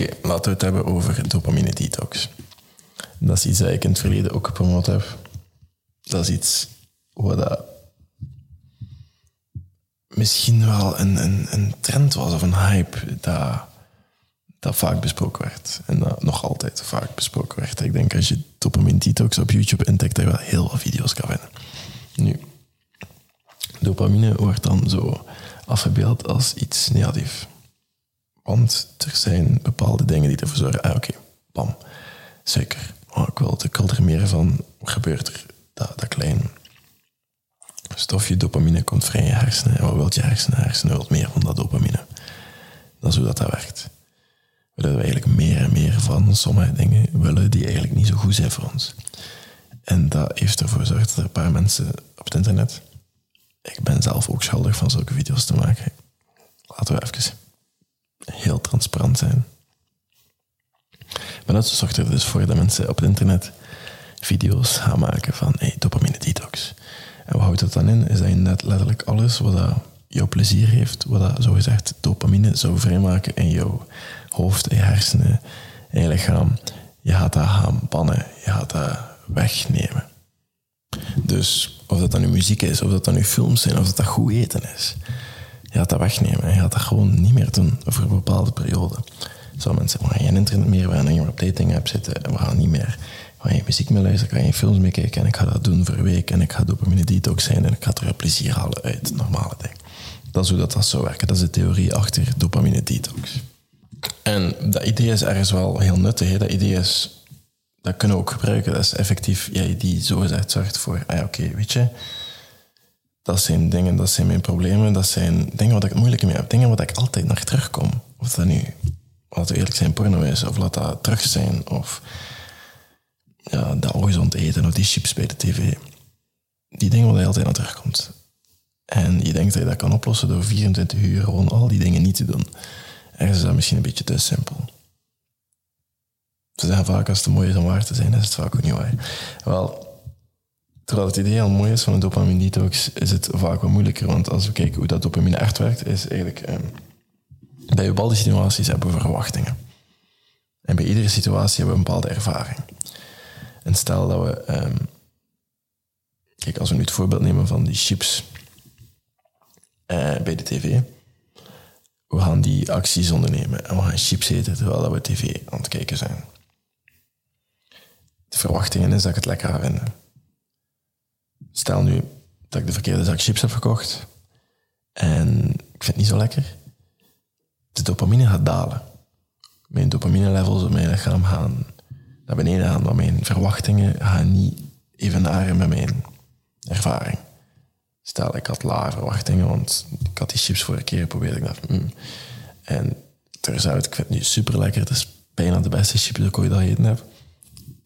Oké, laten we het hebben over dopamine detox. Dat is iets dat ik in het verleden ook gepromoot heb. Dat is iets wat misschien wel een, een, een trend was of een hype dat, dat vaak besproken werd. En dat nog altijd vaak besproken werd. Ik denk als je dopamine detox op YouTube intikt, dat je wel heel wat video's kan vinden. Nu, dopamine wordt dan zo afgebeeld als iets negatief. Want er zijn bepaalde dingen die ervoor zorgen, ah oké, bam, suiker. Oh, ik, wil, ik er meer van. Wat gebeurt er? Dat, dat klein stofje dopamine komt vrij in je hersenen. En wat wil je hersenen? Hersenen wil meer van dat dopamine. Dat is hoe dat, dat werkt. We willen eigenlijk meer en meer van sommige dingen willen die eigenlijk niet zo goed zijn voor ons. En dat heeft ervoor gezorgd dat er een paar mensen op het internet... Ik ben zelf ook schuldig van zulke video's te maken. Laten we even heel transparant zijn. Maar dat zorgt er dus voor dat mensen op het internet video's gaan maken van hey, dopamine detox. En wat houdt dat dan in? Is dat net letterlijk alles wat dat jouw plezier heeft, wat dat zogezegd dopamine zou vrijmaken in jouw hoofd, je hersenen, in je lichaam, je gaat dat gaan bannen, je gaat dat wegnemen. Dus of dat dan nu muziek is, of dat dan nu films zijn, of dat dat goed eten is, je gaat dat wegnemen en je gaat dat gewoon niet meer doen voor een bepaalde periode. Zo mensen, we gaan geen internet meer, we gaan niet meer op dating app zitten, en we gaan niet meer ga je muziek mee luisteren, ga je films mee kijken en ik ga dat doen voor een week en ik ga dopamine detox zijn en ik ga er plezier halen uit normale dingen. Dat is hoe dat, dat zou werken. Dat is de theorie achter dopamine detox. En dat idee is ergens wel heel nuttig. Dat idee is, dat kunnen we ook gebruiken. Dat is effectief jij die zo gezegd zorgt voor, ah ja, oké, weet je, dat zijn dingen, dat zijn mijn problemen, dat zijn dingen wat ik moeilijk mee heb, dingen waar ik altijd naar terugkom. Of dat nu, laten we eerlijk zijn, porno is, of laat dat terug zijn, of ja, de horizont eten of die chips bij de tv. Die dingen waar je altijd naar terugkomt. En je denkt dat je dat kan oplossen door 24 uur gewoon al die dingen niet te doen. Ergens is dat misschien een beetje te simpel. Ze zeggen vaak als het mooi is om waar te zijn, is het vaak ook niet waar. Wel, terwijl het idee al mooi is van een dopamine detox, is het vaak wat moeilijker. Want als we kijken hoe dat dopamine echt werkt, is eigenlijk eh, bij bepaalde situaties hebben we verwachtingen. En bij iedere situatie hebben we een bepaalde ervaring. En stel dat we, um, kijk, als we nu het voorbeeld nemen van die chips uh, bij de tv, we gaan die acties ondernemen en we gaan chips eten terwijl we tv aan het kijken zijn. De verwachtingen is dat ik het lekker ga vinden. Stel nu dat ik de verkeerde zak chips heb gekocht en ik vind het niet zo lekker. De dopamine gaat dalen. Mijn dopamine levels op mijn lichaam gaan naar beneden gaan. Want mijn verwachtingen gaan niet evenaren met mijn ervaring. Stel, ik had lage verwachtingen, want ik had die chips vorige keer geprobeerd. Ik dacht, mm. En terzijde, ik vind het nu super lekker. Het is bijna de beste chips die ik ooit al gegeten heb.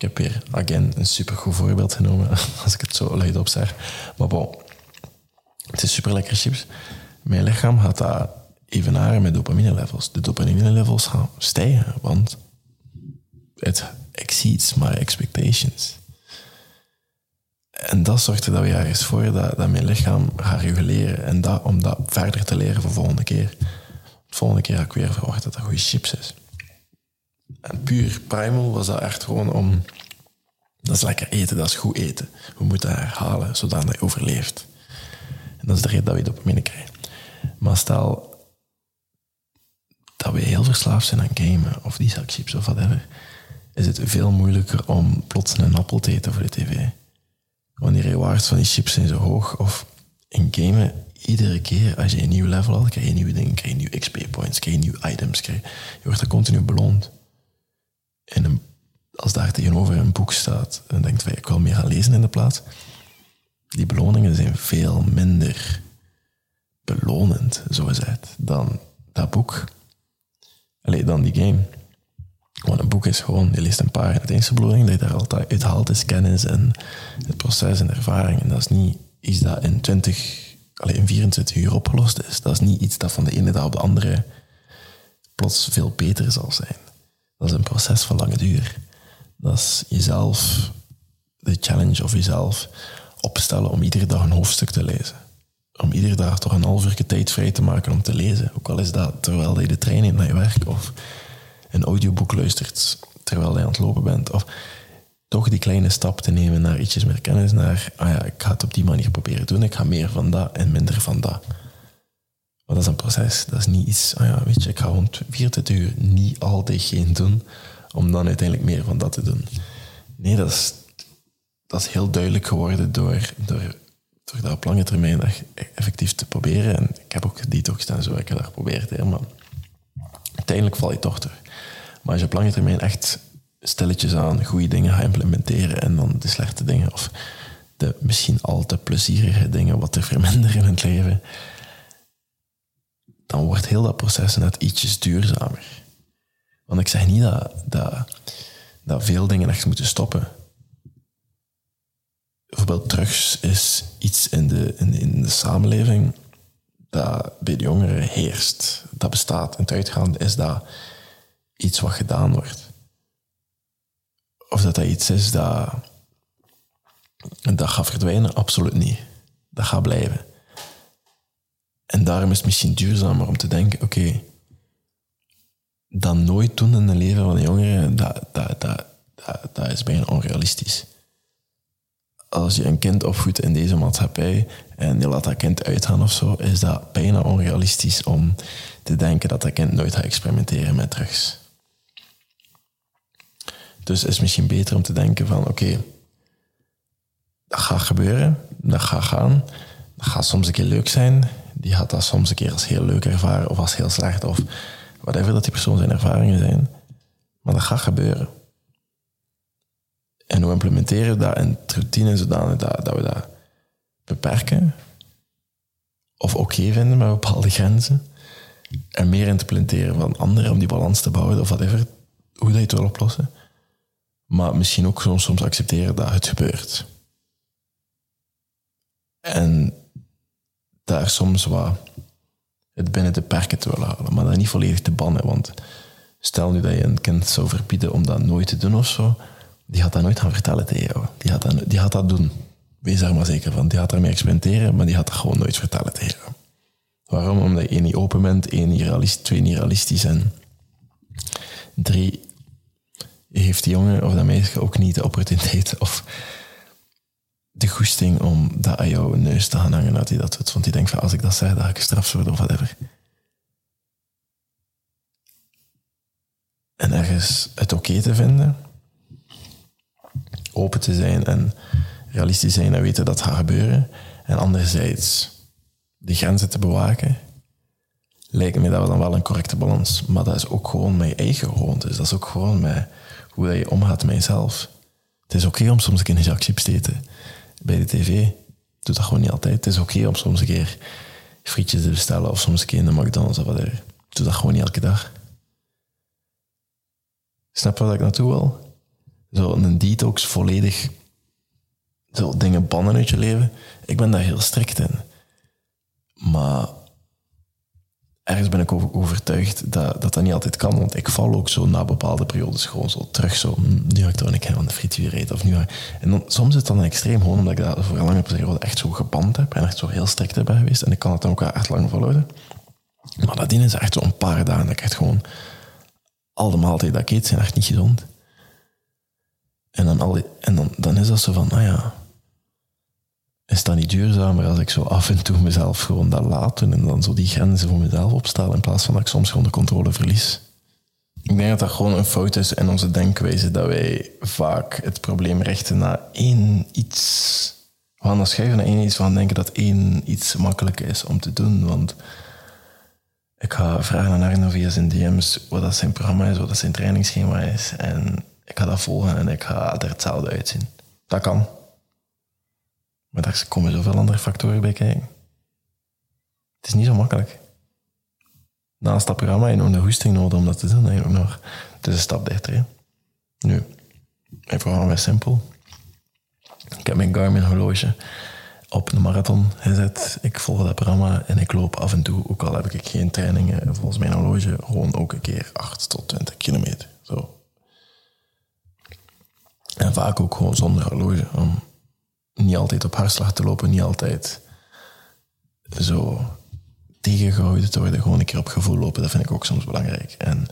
Ik heb hier, again, een super goed voorbeeld genomen, als ik het zo luid op zeg. Maar bon, het is super lekker chips. Mijn lichaam gaat dat evenaren met dopamine levels. De dopamine levels gaan stijgen, want het exceeds my expectations. En dat zorgt er dat we ergens voor dat, dat mijn lichaam gaat reguleren. En dat, om dat verder te leren voor de volgende keer. De volgende keer ga ik weer verwachten dat dat goede chips is. En puur primal was dat echt gewoon om... Dat is lekker eten, dat is goed eten. We moeten dat herhalen, zodat je overleeft. En dat is de reden dat we dopamine krijgen. Maar stel dat we heel verslaafd zijn aan gamen, of die zakchips of whatever is het veel moeilijker om plots een appel te eten voor de tv. Wanneer je waardes van die chips zijn zo hoog. Of in gamen, iedere keer als je een nieuw level had, krijg je nieuwe dingen, krijg je nieuwe XP points, krijg je nieuwe items, krijg je wordt er continu beloond. En als daar tegenover een boek staat en denkt van ik wil meer gaan lezen in de plaats, die beloningen zijn veel minder belonend, zo gezegd, dan dat boek. Alleen dan die game. Want een boek is gewoon, je leest een paar. Het enige bedoeling dat je daar altijd uithaalt is kennis en het proces en ervaring. En dat is niet iets dat in 20, allez, in 24 uur opgelost is. Dat is niet iets dat van de ene dag op de andere plots veel beter zal zijn. Dat is een proces van lange duur. Dat is jezelf, de challenge of jezelf opstellen om iedere dag een hoofdstuk te lezen. Om iedere dag toch een half uur tijd vrij te maken om te lezen. Ook al is dat terwijl je de trein neemt naar je werk of een audioboek luistert terwijl je aan het lopen bent. Of toch die kleine stap te nemen naar ietsjes meer kennis. Naar, ah ja, ik ga het op die manier proberen doen. Ik ga meer van dat en minder van dat. Maar dat is een proces. Dat is niet iets, ah ja, weet je, ik ga rond 24 uur niet altijd geen doen. Om dan uiteindelijk meer van dat te doen. Nee, dat is, dat heel duidelijk geworden door, door, door dat op lange termijn effectief te proberen. En ik heb ook gedetoxed en zo, ik heb dat geprobeerd. Hè, maar uiteindelijk val je toch terug. Maar als je op lange termijn echt stilletjes aan goede dingen gaat implementeren en dan de slechte dingen of de misschien al te plezierige dingen wat te verminderen in het leven, dan wordt heel dat proces net ietsjes duurzamer. Want ik zeg niet dat, dat, dat veel dingen echt moeten stoppen. Bijvoorbeeld drugs is iets in de, in, in de samenleving dat bij de jongeren heerst. Dat bestaat. En het uitgaande is dat iets wat gedaan wordt. Of dat dat iets is dat, dat gaat verdwijnen, absoluut niet. Dat gaat blijven. En daarom is het misschien duurzamer om te denken, oké, okay, dat nooit doen in het leven van dat, dat, dat, dat is bijna onrealistisch. Als je een kind opvoedt in deze maatschappij en je laat dat kind uitgaan of zo, is dat bijna onrealistisch om te denken dat dat kind nooit gaat experimenteren met drugs. Dus is misschien beter om te denken van oké, dat gaat gebeuren, dat gaat gaan, dat gaat soms een keer leuk zijn, die gaat dat soms een keer als heel leuk ervaren of als heel slecht of whatever dat die persoon zijn ervaringen zijn. Maar dat gaat gebeuren. En hoe implementeren we dat in routine zodanig dat, dat we dat beperken of oké vinden met bepaalde grenzen en meer implementeren van anderen om die balans te bouwen of whatever, hoe dat je het wil oplossen. Maar misschien ook soms accepteren dat het gebeurt. En daar soms wat het binnen de perken te willen halen, maar dat niet volledig te bannen. Want stel nu dat je een kind zou verbieden om dat nooit te doen of zo, die gaat dat nooit gaan vertellen tegen jou. Die gaat dat, die gaat dat doen. Wees daar maar zeker van. Die gaat daarmee experimenteren, maar die gaat dat gewoon nooit vertellen tegen jou. Waarom? Omdat je één niet open bent, één niet realistisch, twee niet realistisch en drie heeft die jongen of dat meisje ook niet de opportuniteit of de goesting om dat aan jouw neus te gaan hangen dat hij dat doet. Want die denkt van als ik dat zeg, dan ga ik gestraft worden of whatever. En ergens het oké te vinden, open te zijn en realistisch zijn en weten dat het gaat gebeuren. En anderzijds die grenzen te bewaken, lijkt me dat dan wel een correcte balans. Maar dat is ook gewoon mijn eigen gewoontes. Dat is ook gewoon mijn hoe dat je omgaat met jezelf. Het is oké om soms een keer te eten bij de tv. Doe dat gewoon niet altijd. Het is oké om soms een keer frietjes te bestellen of soms een keer in de McDonald's of whatever. Doe dat gewoon niet elke dag. Snap wat ik naartoe wil? Zo een detox volledig zo dingen bannen uit je leven. Ik ben daar heel strikt in. Maar ergens ben ik overtuigd dat, dat dat niet altijd kan. Want ik val ook zo na bepaalde periodes gewoon zo terug. Zo, hm, nu ik een keer aan de frituur eten. Of nu en dan, soms is het dan extreem gewoon omdat ik dat voor een lange periode echt zo geband heb. En echt zo heel strikt heb geweest. En ik kan het dan ook echt lang volhouden. Maar dat is echt zo'n paar dagen dat ik echt gewoon... Al de maaltijden dat ik eet zijn echt niet gezond. En dan, al en dan, dan is dat zo van, nou ja is dat niet duurzamer als ik zo af en toe mezelf gewoon dat laat en dan zo die grenzen voor mezelf opstel in plaats van dat ik soms gewoon de controle verlies? Ik denk dat dat gewoon een fout is in onze denkwijze dat wij vaak het probleem richten naar één iets. We gaan dan schuiven naar één iets van denken dat één iets makkelijk is om te doen. Want ik ga vragen aan Arno via zijn DM's wat dat zijn programma is, wat dat zijn trainingsschema is. En ik ga dat volgen en ik ga er hetzelfde uitzien. Dat kan. Maar daar komen zoveel andere factoren bij kijken. Het is niet zo makkelijk. Naast dat programma heb je nog een hoesting nodig om dat te doen. Eigenlijk nog. Het is een stap dichter. Nu, mijn programma is simpel. Ik heb mijn Garmin horloge op een marathon gezet. Ik volg dat programma en ik loop af en toe, ook al heb ik geen trainingen volgens mijn horloge, gewoon ook een keer 8 tot 20 kilometer. Zo. En vaak ook gewoon zonder horloge, niet altijd op hartslag te lopen, niet altijd zo tegengehouden te worden. Gewoon een keer op gevoel lopen, dat vind ik ook soms belangrijk. En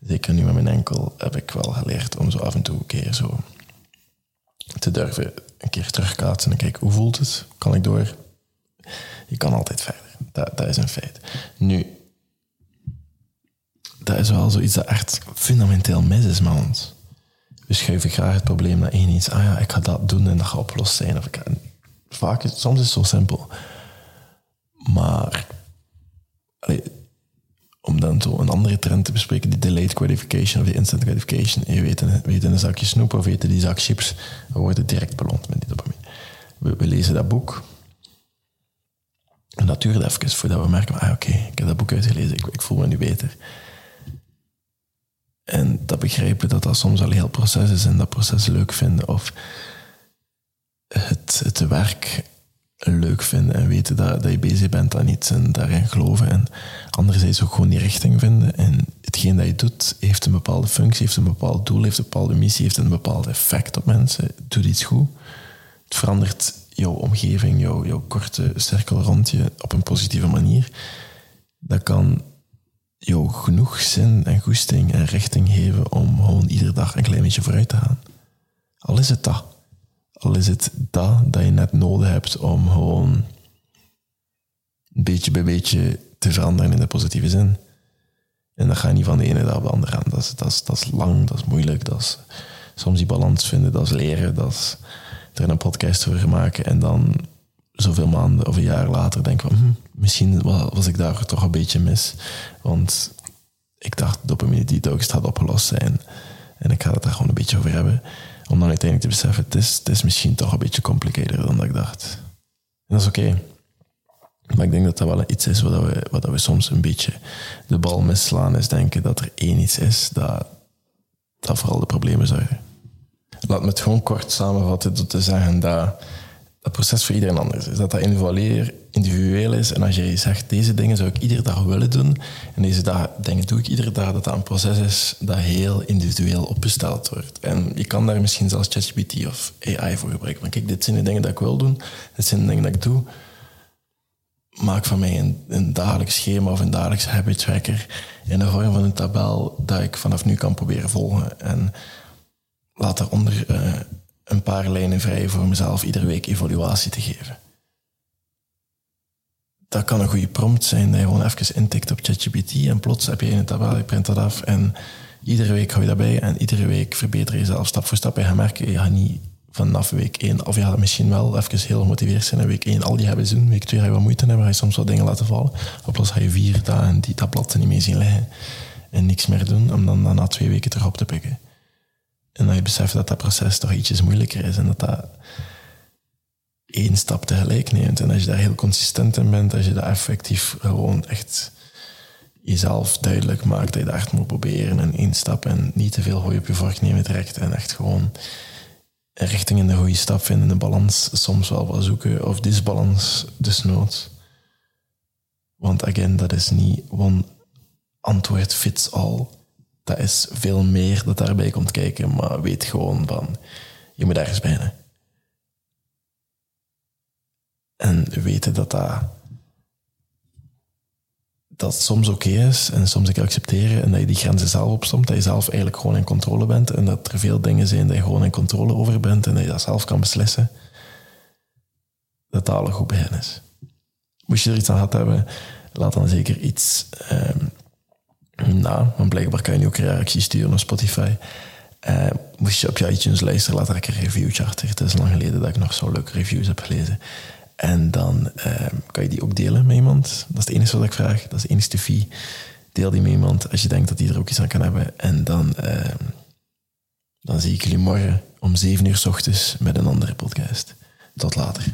zeker nu met mijn enkel, heb ik wel geleerd om zo af en toe een keer zo te durven een keer terugkaatsen en kijken hoe voelt het? Kan ik door? Je kan altijd verder. Dat, is een feit. Nu, dat is wel zoiets dat echt fundamenteel mis is met ons. We schuiven graag het probleem naar één iets. Ah ja, ik ga dat doen en dat gaat opgelost zijn. Of ik vaak, soms is het zo simpel. Maar om dan zo een andere trend te bespreken, die delayed gratification of die instant gratification. Je weet een, weet een zakje snoep of weet die zak chips, we worden direct beloond met die dopamine. We, we lezen dat boek. En dat duurt even voordat we merken, ah oké, ik heb dat boek uitgelezen, ik, ik voel me nu beter. En dat begrijpen dat dat soms al heel proces is en dat proces leuk vinden of het, het werk leuk vinden en weten dat, dat je bezig bent aan iets en daarin geloven. En anderzijds ook gewoon die richting vinden. En hetgeen dat je doet heeft een bepaalde functie, heeft een bepaald doel, heeft een bepaalde missie, heeft een bepaald effect op mensen. Doet iets goed. Het verandert jouw omgeving, jouw, jouw korte cirkel rond je op een positieve manier. Dat kan jou genoeg zin en goesting en richting geven om gewoon iedere dag een klein beetje vooruit te gaan. Al is het dat. Al is het dat dat je net nodig hebt om gewoon beetje bij beetje te veranderen in de positieve zin. En dat gaat niet van de ene dag op de andere aan. Dat is, dat, is, dat is lang, dat is moeilijk. Dat is soms die balans vinden, dat is leren. Dat is er een podcast over maken en dan zoveel maanden of een jaar later denk van hm, misschien was ik daar toch een beetje mis. Want ik dacht dopamine detox gaat opgelost zijn. En ik ga het daar gewoon een beetje over hebben. Om dan uiteindelijk te beseffen, het is, is misschien toch een beetje complicater dan dat ik dacht. En dat is oké. Maar ik denk dat dat wel iets is wat we, wat we soms een beetje de bal misslaan, is denken dat er één iets is dat, dat vooral de problemen zorgen. Laat me het gewoon kort samenvatten door te zeggen dat dat proces voor iedereen anders is. Dat dat individueel is. En als jij zegt, deze dingen zou ik iedere dag willen doen, en deze dag, dingen doe ik iedere dag, dat dat een proces is dat heel individueel opgesteld wordt. En je kan daar misschien zelfs ChatGPT of AI voor gebruiken. Maar kijk, dit zijn de dingen dat ik wil doen, dit zijn de dingen dat ik doe. Maak van mij een, een dagelijks schema of een dagelijks habit tracker in de vorm van een tabel dat ik vanaf nu kan proberen volgen. En laat daaronder uh, een paar lijnen vrij voor mezelf iedere week evaluatie te geven. Dat kan een goede prompt zijn, dat je gewoon even intikt op ChatGPT en plots heb je een tabel, je print dat af en iedere week hou je daarbij en iedere week verbeter je jezelf stap voor stap. En je gaat merken, je gaat niet vanaf week 1, of je gaat misschien wel even heel gemotiveerd zijn in week 1 al die hebben doen. Week 2 ga je wat moeite hebben, ga je soms wat dingen laten vallen. Of plots ga je vier dagen die, dat niet meer zien liggen en niks meer doen, om dan na twee weken terug op te pikken. En dat je beseft dat dat proces toch ietsjes moeilijker is en dat dat één stap tegelijk neemt. En als je daar heel consistent in bent, als je dat effectief gewoon echt jezelf duidelijk maakt dat je dat echt moet proberen en één stap en niet te veel gooi op je vork nemen direct en echt gewoon richting in de goede stap vinden, een balans soms wel wat zoeken of disbalans desnoods. Want again, dat is niet one antwoord fits all dat is veel meer dat daarbij komt kijken, maar weet gewoon van, je moet ergens beginnen. En weten dat dat, dat soms oké is en soms ik accepteren en dat je die grenzen zelf opstomt, dat je zelf eigenlijk gewoon in controle bent en dat er veel dingen zijn dat je gewoon in controle over bent en dat je dat zelf kan beslissen, dat dat al een goed begin is. Moest je er iets aan gehad hebben, laat dan zeker iets um, nou, want blijkbaar kan je nu ook reacties sturen op Spotify. Uh, moest je op je iTunes luisteren, laat er een reviewtje achter. Het is lang geleden dat ik nog zo leuke reviews heb gelezen. En dan uh, kan je die ook delen met iemand. Dat is het enige wat ik vraag. Dat is de enige fee. Deel die met iemand als je denkt dat die er ook iets aan kan hebben. En dan, uh, dan zie ik jullie morgen om 7 uur s ochtends met een andere podcast. Tot later.